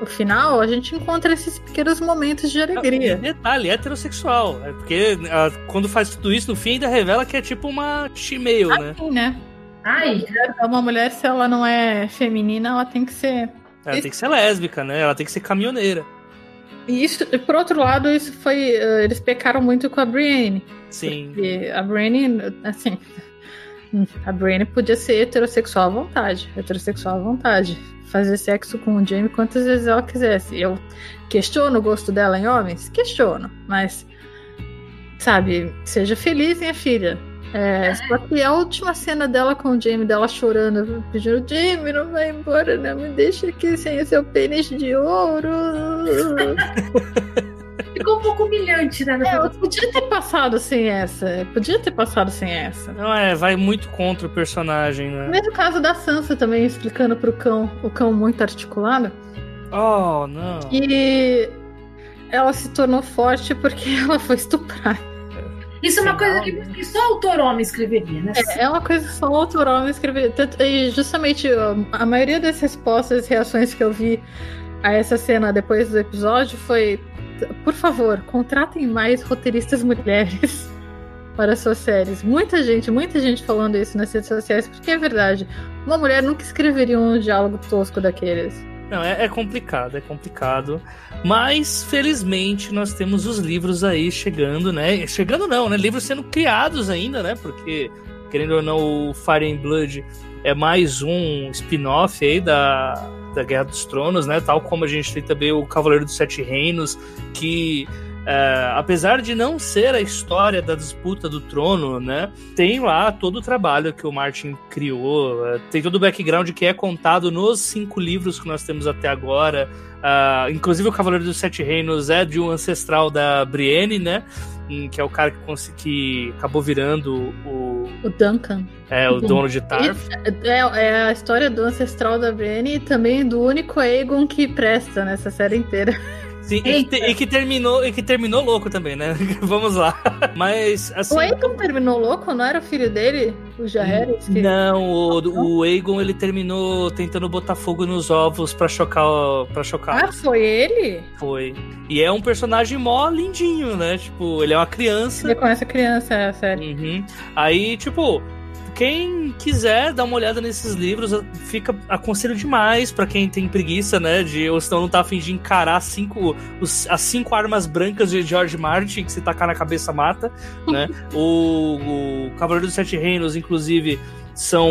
o final, a gente encontra esses pequenos momentos de alegria. E detalhe, heterossexual. É porque ah, quando faz tudo isso, no fim ainda revela que é tipo uma shemale, né? Assim, né? Ai, Uma mulher, se ela não é feminina, ela tem que ser. Ela tem que ser lésbica, né? Ela tem que ser caminhoneira. E isso, e por outro lado, isso foi. eh, eles pecaram muito com a Brienne. Sim. Porque a Brienne, assim. A Brienne podia ser heterossexual à vontade. Heterossexual à vontade. Fazer sexo com o Jaime quantas vezes ela quisesse. Eu questiono o gosto dela em homens? Questiono. Mas, sabe, seja feliz, minha filha. É, só que a última cena dela com o Jamie, dela chorando, pedindo, Jamie, não vai embora, não me deixa aqui sem o seu pênis de ouro. (laughs) ficou um pouco humilhante, né? É, podia ter passado sem essa. eu Podia ter passado sem essa. Não é, vai muito contra o personagem, né? Mesmo caso da Sansa também, explicando pro cão, o cão muito articulado, Oh, não. que ela se tornou forte porque (laughs) ela foi estuprada. Isso é uma coisa né? que, só autor homem escreveria, né? É uma coisa que só outro homem escrever. Tanto- E justamente a maioria das respostas e reações que eu vi a essa cena depois do episódio foi: por favor, contratem mais roteiristas mulheres (laughs) para suas séries. Muita gente, muita gente falando isso nas redes sociais, porque é verdade. Uma mulher nunca escreveria um diálogo tosco daqueles. Não, é, é complicado, é complicado. Mas, felizmente, nós temos os livros aí chegando, né? Chegando não, né? Livros sendo criados ainda, né? Porque, querendo ou não, o Fire and Blood é mais um spin-off aí da, da Guerra dos Tronos, né? Tal como a gente tem também o Cavaleiro dos Sete Reinos, que é, apesar de não ser a história da disputa do trono, né, tem lá todo o trabalho que o Martin criou, é, tem todo o background que é contado nos cinco livros que nós temos até agora. Ah, inclusive o Cavaleiro dos Sete Reinos é de um ancestral da Brienne, né, hum, que é o cara que, que acabou virando o, O Duncan. é, o dono de Tarth. É, é a história do ancestral da Brienne e também do único Aegon que presta nessa série inteira. (laughs) Sim, e que, e que terminou e que terminou louco também, né? (laughs) Vamos lá. Mas assim, O Aegon terminou louco? Não era o filho dele? O Jaehaerys? Que... Não, o, o Aegon ele terminou tentando botar fogo nos ovos pra chocar, para chocar. Ah, foi ele? Foi. E é um personagem mó lindinho, né? Tipo, ele é uma criança. Ele conhece a criança, é a série. Uhum. Aí, tipo, quem quiser dar uma olhada nesses livros, fica aconselho demais pra quem tem preguiça, né? De ou senão não tá afim de encarar cinco, os- as cinco armas brancas de George Martin, que se tacar na cabeça mata, né? (laughs) o, o Cavaleiro dos Sete Reinos, inclusive, são,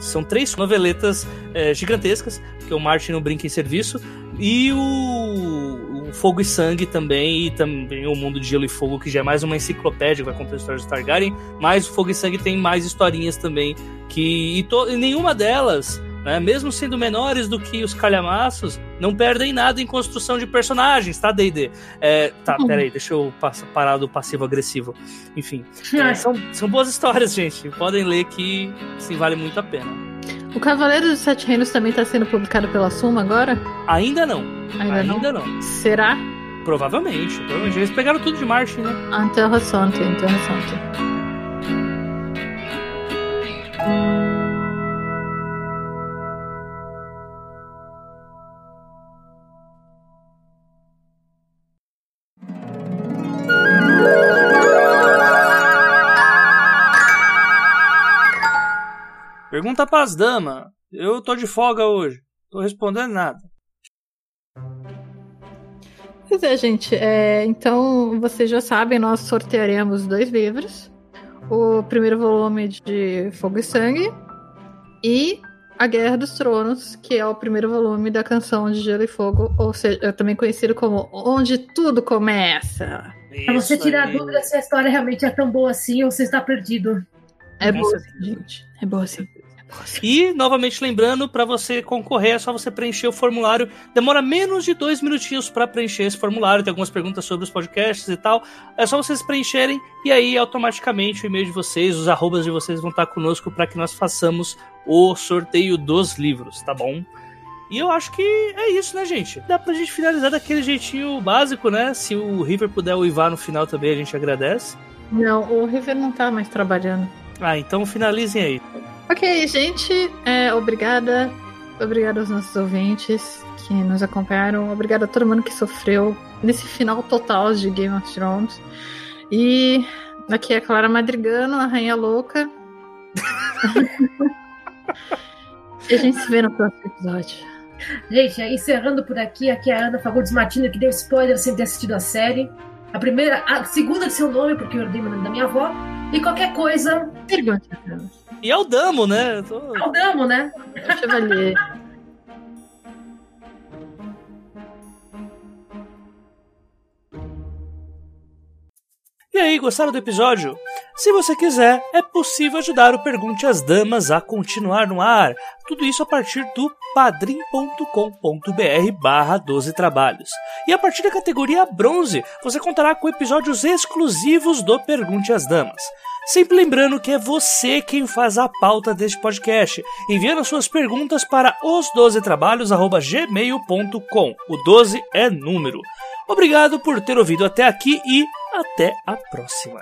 são três noveletas é, gigantescas, que o Martin não brinca em serviço, e o, o Fogo e Sangue também, e também o Mundo de Gelo e Fogo, que já é mais uma enciclopédia que vai contar a história de Targaryen, mas o Fogo e Sangue tem mais historinhas também, que e, to, e nenhuma delas, né, mesmo sendo menores do que os calhamaços, não perdem nada em construção de personagens, tá, D&D? É, tá, peraí, deixa eu parar do passivo-agressivo. Enfim, é, são, são boas histórias, (laughs) gente. Podem ler que sim, vale muito a pena. O Cavaleiro dos Sete Reinos também tá sendo publicado pela Suma agora? Ainda não. Ainda, não? Ainda não. Será? Provavelmente. Provavelmente. Eles pegaram tudo de Martin, né? Interessante, interessante. Pergunta pras damas. Eu tô de folga hoje. Tô respondendo nada. Pois é, gente. é, então, vocês já sabem, nós sortearemos dois livros. O primeiro volume de Fogo e Sangue e A Guerra dos Tronos, que é o primeiro volume da canção de Gelo e Fogo, ou seja, também conhecido como Onde Tudo Começa. Pra você Isso tirar aí. a dúvida se a história realmente é tão boa assim ou você está perdido. É boa assim, gente. É boa assim. E, novamente lembrando, para você concorrer é só você preencher o formulário. Demora menos de dois minutinhos para preencher esse formulário. Tem algumas perguntas sobre os podcasts e tal. É só vocês preencherem e aí automaticamente o e-mail de vocês, os arrobas de vocês vão estar conosco para que nós façamos o sorteio dos livros, tá bom? E eu acho que é isso, né, gente? Dá pra gente finalizar daquele jeitinho básico, né? Se o River puder uivar no final também, a gente agradece. Não, o River não tá mais trabalhando. Ah, então finalizem aí. Ok, gente, é, obrigada. Obrigada aos nossos ouvintes que nos acompanharam. Obrigada a todo mundo que sofreu nesse final total de Game of Thrones. E aqui é a Clara Madrigano, a Rainha Louca. (laughs) e a gente se vê no próximo episódio. Gente, encerrando por aqui, aqui é a Ana Fagundes Martins, que deu spoiler sem ter assistido a série. A primeira, a segunda de seu nome, porque eu herdei o nome da minha avó. E qualquer coisa. Pergunta. E é o Damo, né? Tô... É o Damo, né? É o Chevalier. E aí, gostaram do episódio? Se você quiser, é possível ajudar o Pergunte às Damas a continuar no ar. Tudo isso a partir do padrim.com.br barra 12 trabalhos. E a partir da categoria bronze, você contará com episódios exclusivos do Pergunte às Damas. Sempre lembrando que é você quem faz a pauta deste podcast, enviando suas perguntas para os12trabalhos.gmail.com. O 12 é número. Obrigado por ter ouvido até aqui e até a próxima.